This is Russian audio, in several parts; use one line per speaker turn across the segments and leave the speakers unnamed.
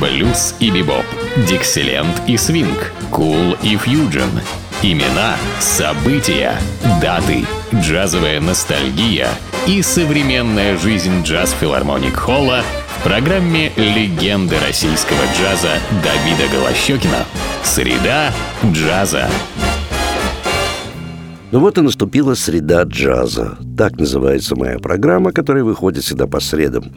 блюз и бибоп, дикселент и свинг, кул и фьюджен. Имена, события, даты, джазовая ностальгия и современная жизнь джаз-филармоник Холла в программе «Легенды российского джаза» Давида Голощекина. Среда джаза.
Ну вот и наступила среда джаза. Так называется моя программа, которая выходит всегда по средам.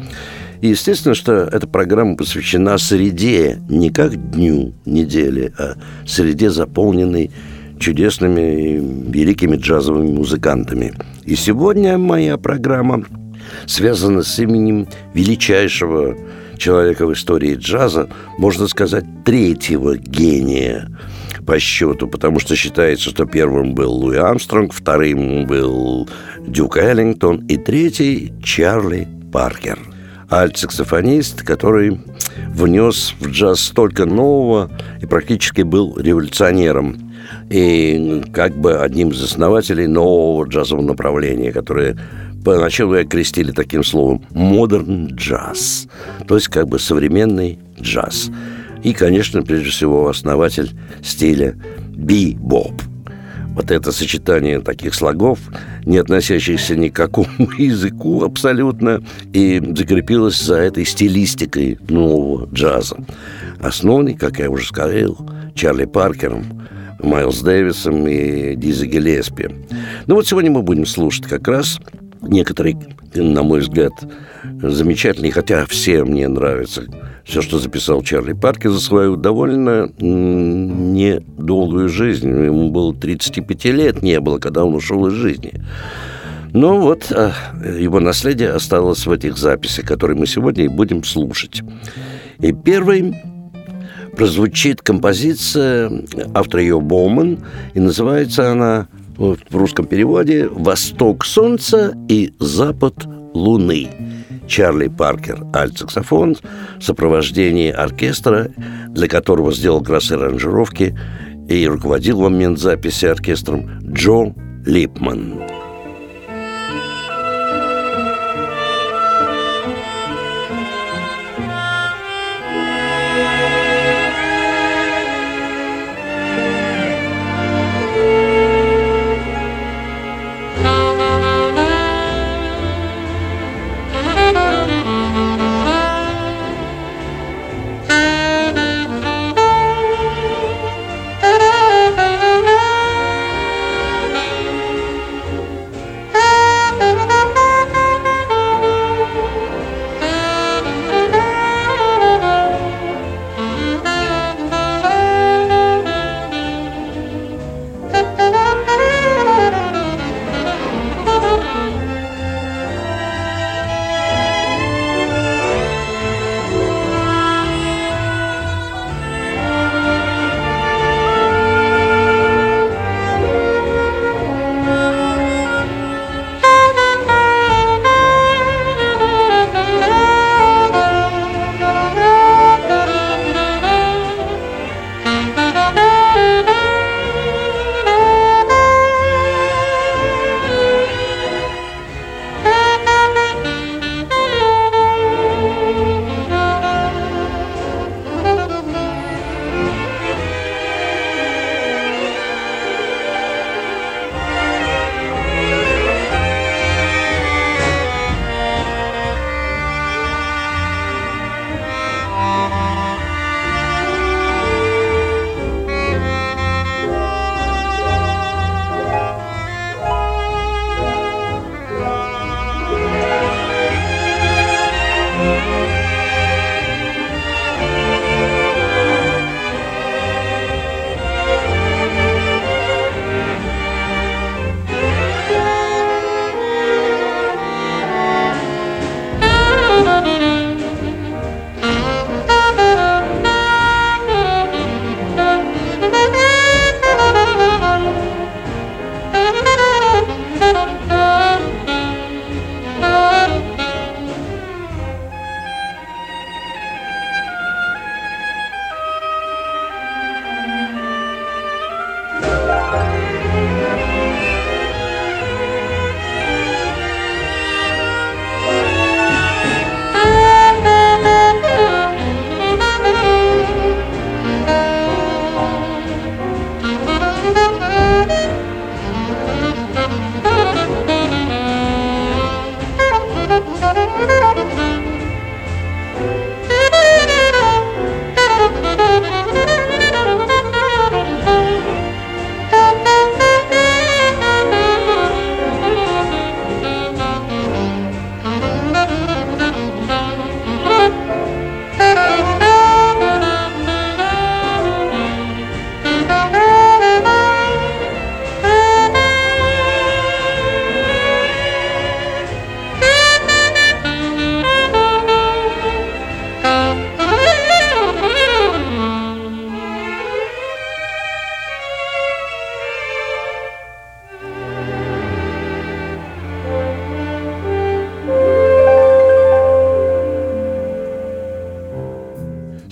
И естественно, что эта программа посвящена среде, не как дню недели, а среде, заполненной чудесными великими джазовыми музыкантами. И сегодня моя программа связана с именем величайшего человека в истории джаза, можно сказать, третьего гения по счету, потому что считается, что первым был Луи Армстронг, вторым был Дюк Эллингтон и третий Чарли Паркер. Альт-саксофонист, который внес в джаз столько нового и практически был революционером и как бы одним из основателей нового джазового направления, которое поначалу окрестили таким словом «модерн джаз», то есть как бы современный джаз. И, конечно, прежде всего, основатель стиля би-боп. Вот это сочетание таких слогов, не относящихся ни к какому языку абсолютно, и закрепилось за этой стилистикой нового джаза. Основанный, как я уже сказал, Чарли Паркером, Майлз Дэвисом и Дизи Гелеспи. Ну вот сегодня мы будем слушать как раз некоторые, на мой взгляд, замечательные, хотя все мне нравятся, все, что записал Чарли Паркер за свою довольно недолгую жизнь. Ему было 35 лет не было, когда он ушел из жизни. Но вот а, его наследие осталось в этих записях, которые мы сегодня и будем слушать. И первый прозвучит композиция автора ее Боуман, и называется она в русском переводе «Восток солнца и запад луны». Чарли Паркер, альт-саксофон, в сопровождении оркестра, для которого сделал как раз аранжировки и руководил в момент записи оркестром Джо Липман.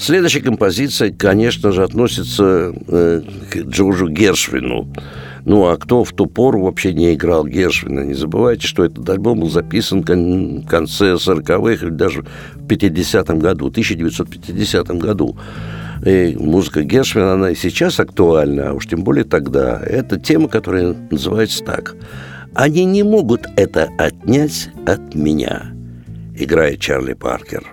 Следующая композиция, конечно же, относится э, к Джорджу Гершвину. Ну, а кто в ту пору вообще не играл Гершвина? Не забывайте, что этот альбом был записан в конце 40-х или даже в 50-м году, 1950 году. И музыка Гершвина, она и сейчас актуальна, а уж тем более тогда. Это тема, которая называется так. «Они не могут это отнять от меня», играет Чарли Паркер.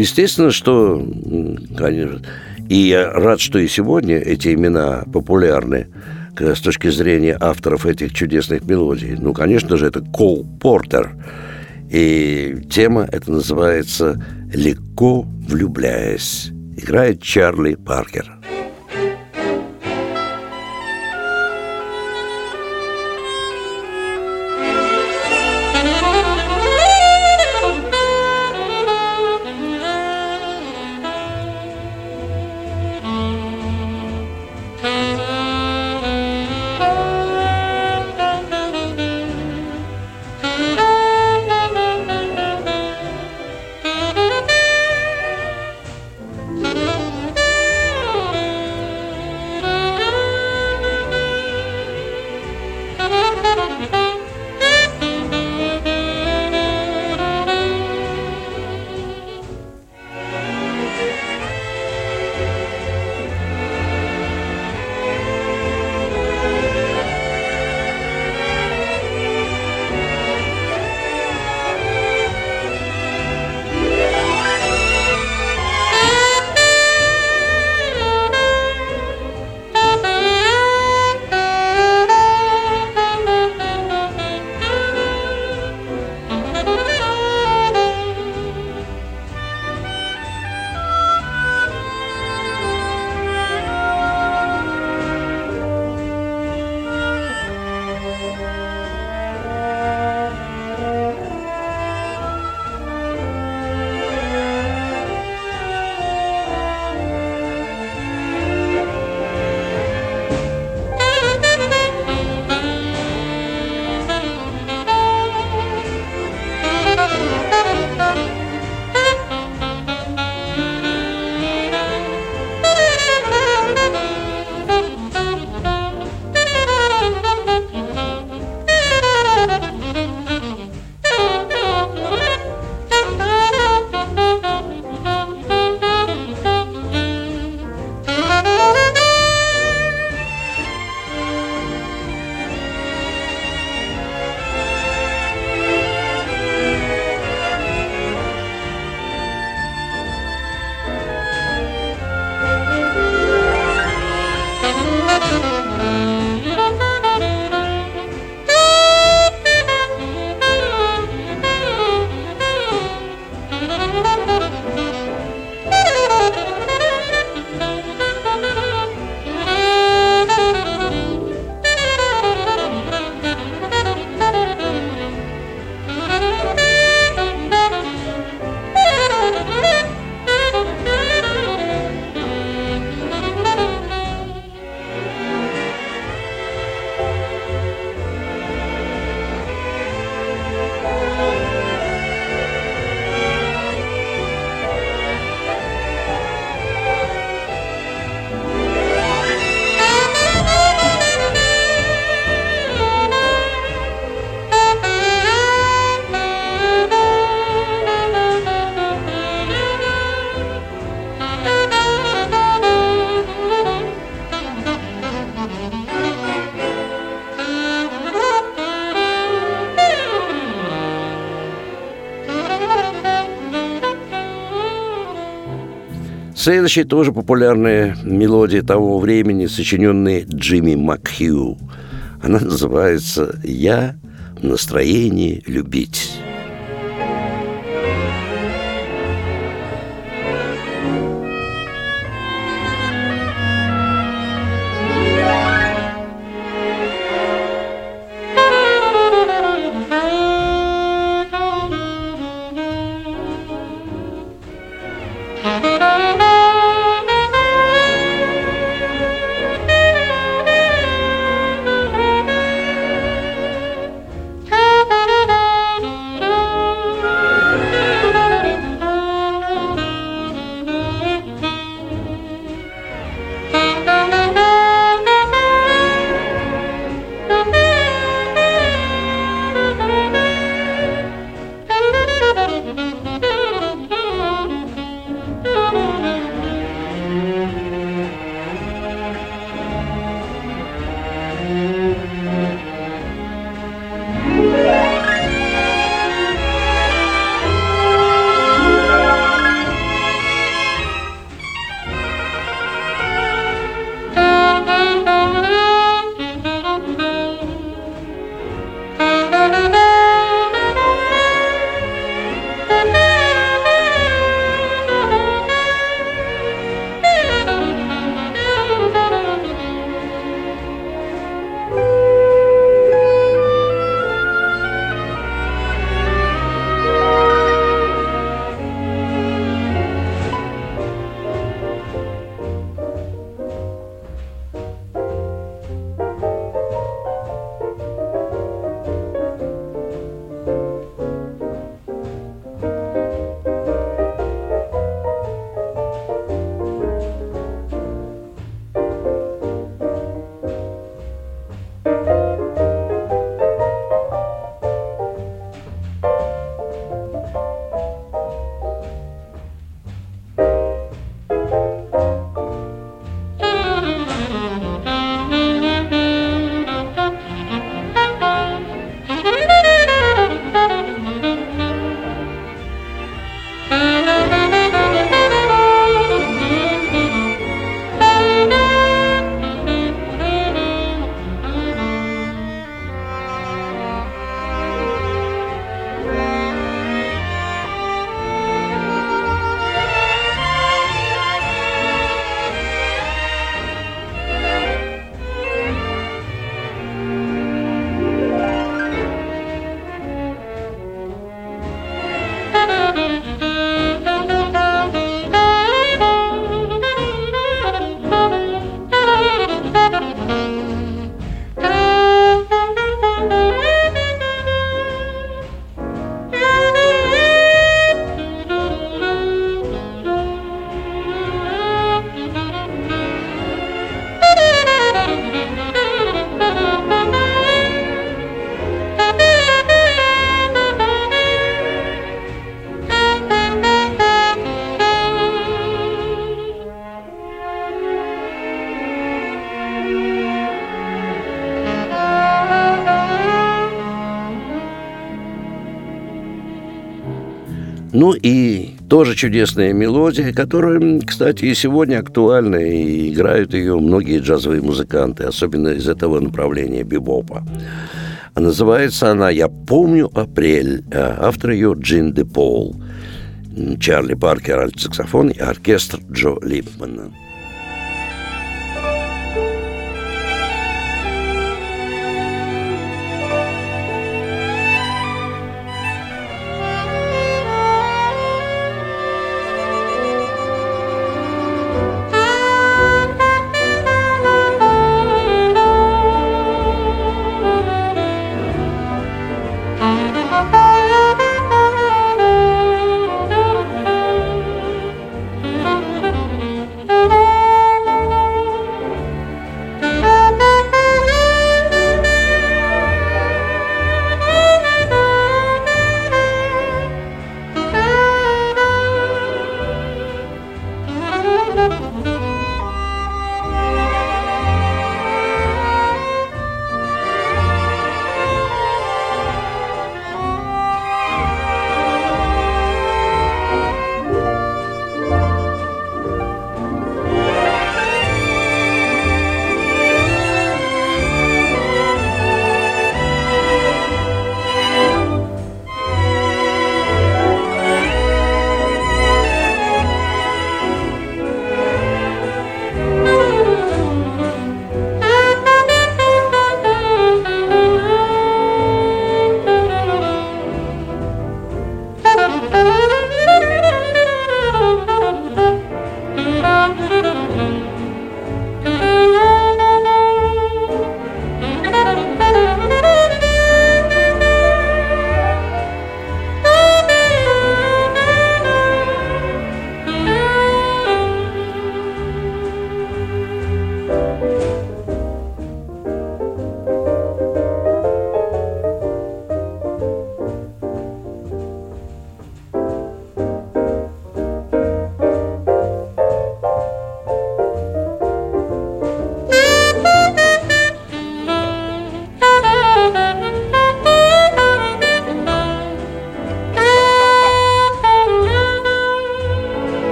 Естественно, что, конечно, и я рад, что и сегодня эти имена популярны с точки зрения авторов этих чудесных мелодий. Ну, конечно же, это Кол Портер. И тема это называется «Легко влюбляясь». Играет Чарли Паркер. Следующая тоже популярная мелодия того времени, сочиненная Джимми Макхью. Она называется «Я в настроении любить». Ну и тоже чудесная мелодия, которая, кстати, и сегодня актуальна, и играют ее многие джазовые музыканты, особенно из этого направления бибопа. А называется она «Я помню апрель», а автор ее Джин Де Пол, Чарли Паркер, альт-саксофон и оркестр Джо Липмана.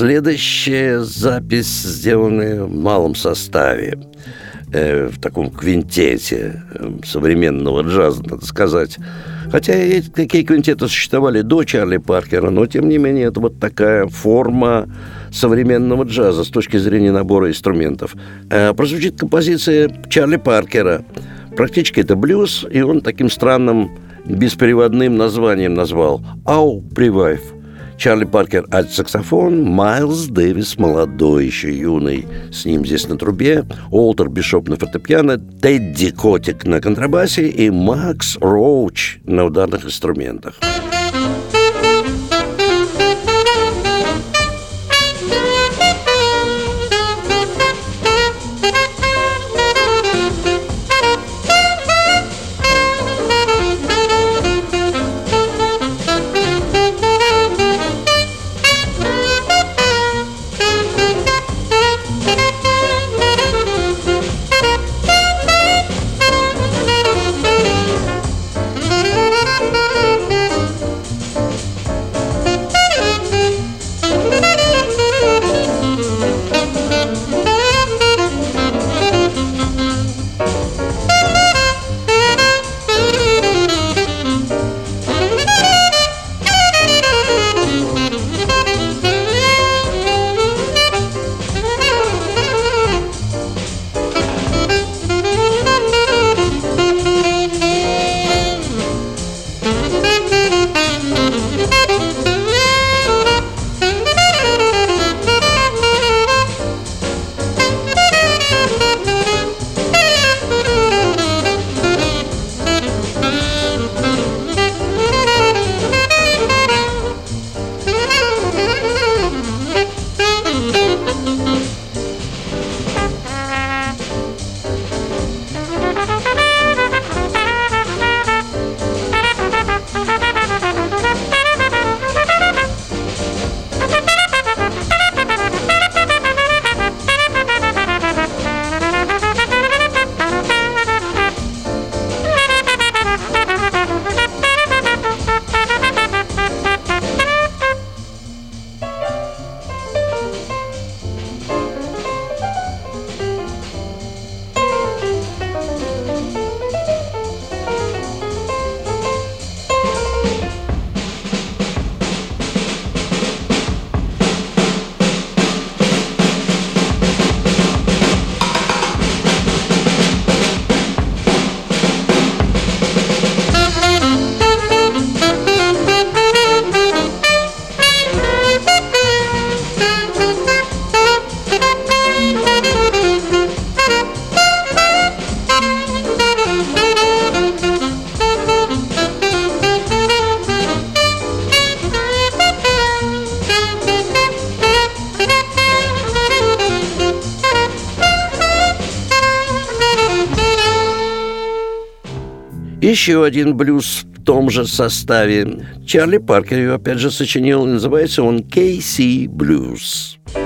Следующая запись, сделанная в малом составе, э, в таком квинтете э, современного джаза, надо сказать. Хотя эти, такие квинтеты существовали до Чарли Паркера, но тем не менее это вот такая форма современного джаза с точки зрения набора инструментов. Э, прозвучит композиция Чарли Паркера. Практически это блюз, и он таким странным беспереводным названием назвал «Ау, привайв». Чарли Паркер – альт-саксофон, Майлз Дэвис – молодой, еще юный, с ним здесь на трубе, Уолтер Бишоп на фортепиано, Тедди Котик на контрабасе и Макс Роуч на ударных инструментах. Еще один блюз в том же составе. Чарли Паркер его опять же сочинил, называется он «KC Blues». Ну,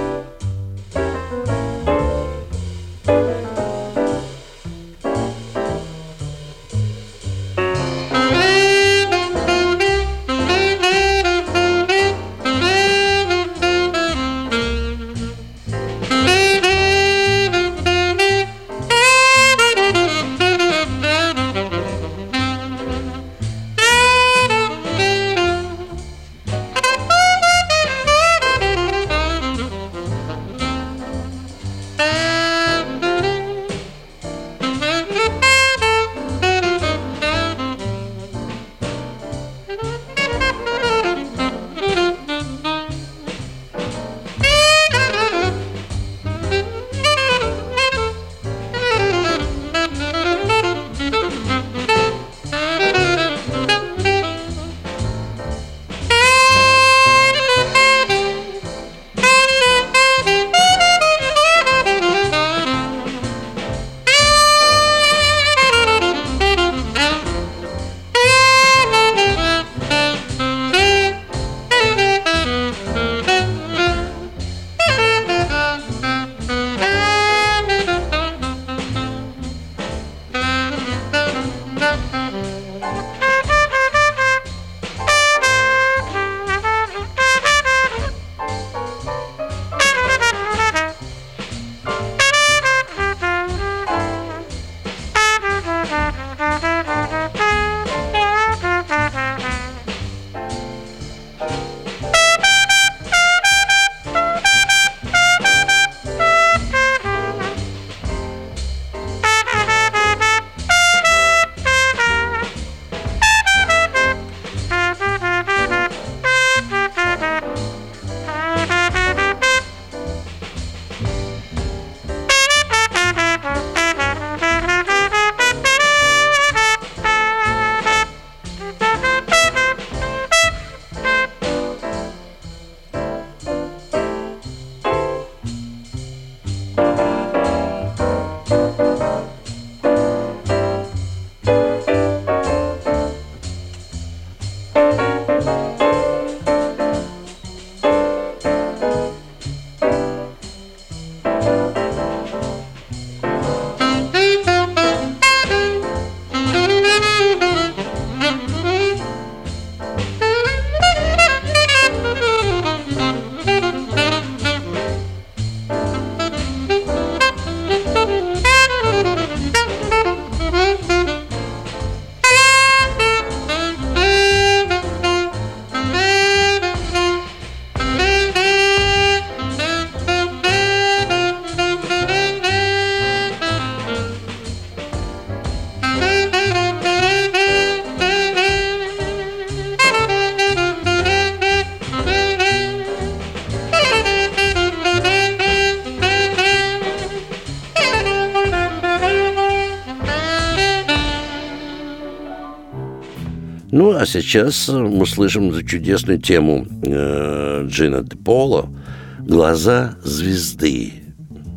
а сейчас мы слышим чудесную тему э, Джина Де Поло «Глаза звезды».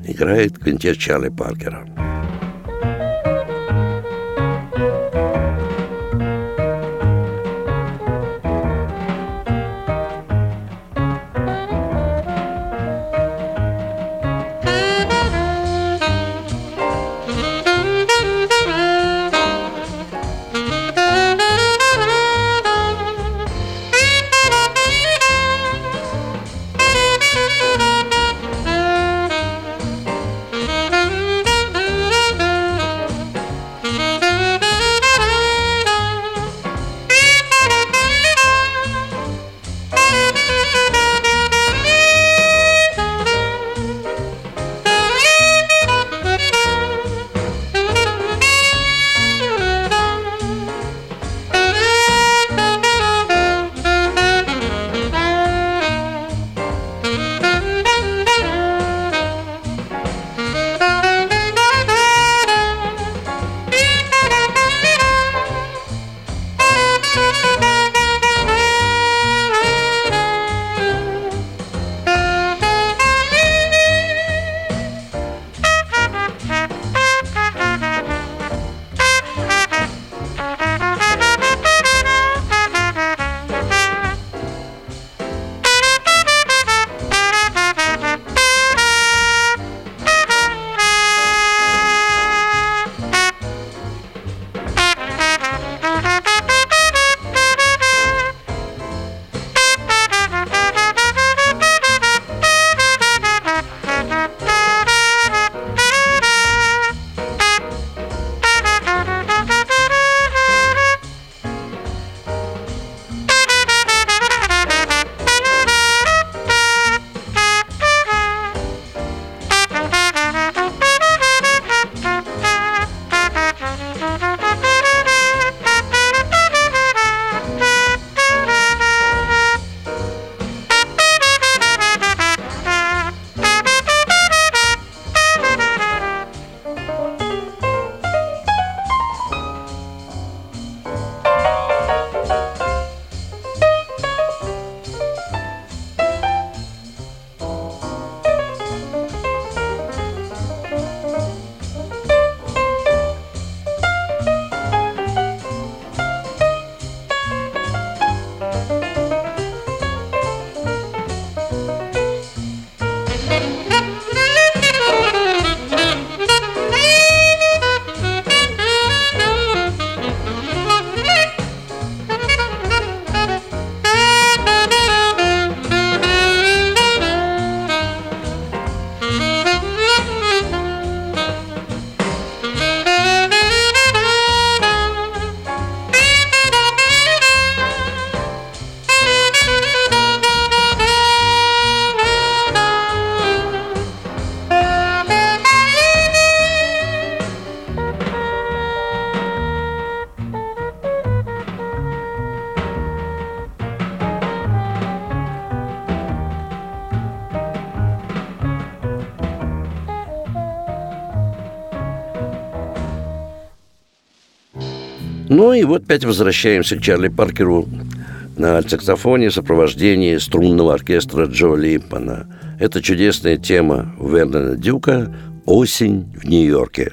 Играет квинтет Чарли Паркера. Ну и вот опять возвращаемся к Чарли Паркеру на саксофоне в сопровождении струнного оркестра Джо Липпана. Это чудесная тема Вернона Дюка «Осень в Нью-Йорке».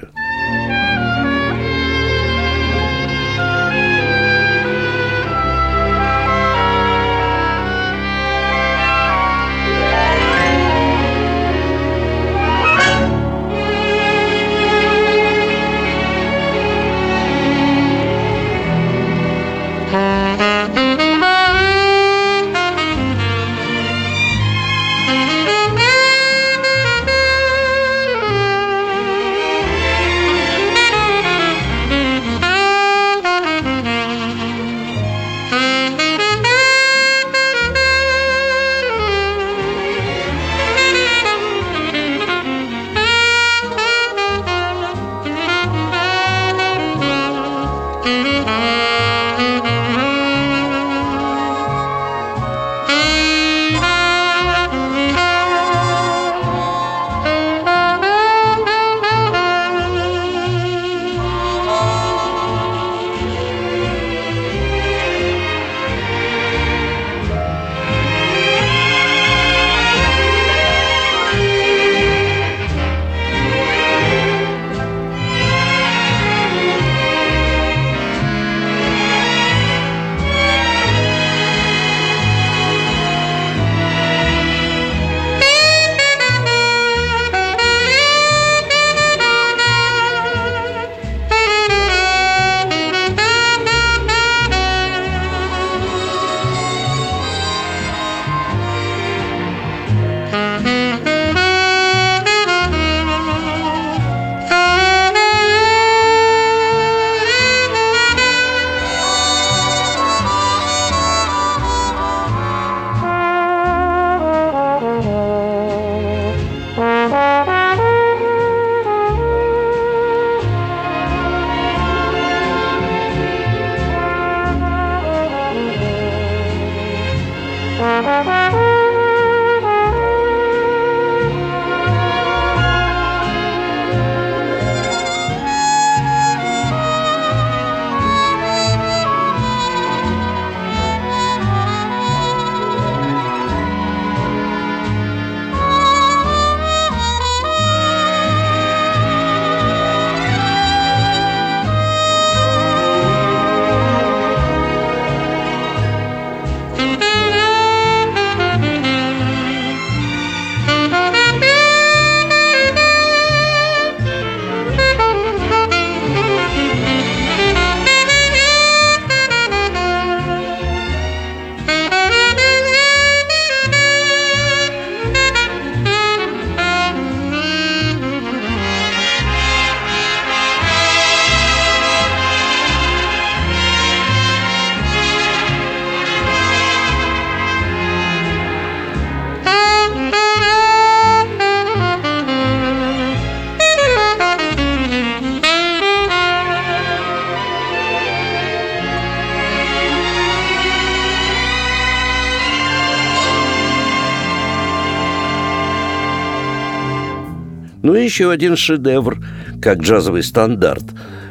Ну и еще один шедевр, как джазовый стандарт.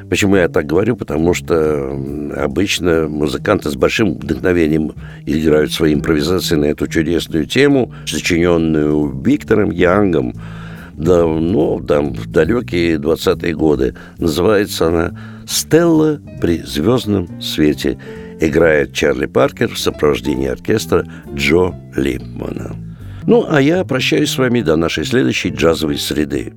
Почему я так говорю? Потому что обычно музыканты с большим вдохновением играют свои импровизации на эту чудесную тему, сочиненную Виктором Янгом, да, ну, там, в далекие 20-е годы. Называется она «Стелла при звездном свете». Играет Чарли Паркер в сопровождении оркестра Джо Липмана. Ну, а я прощаюсь с вами до нашей следующей джазовой среды.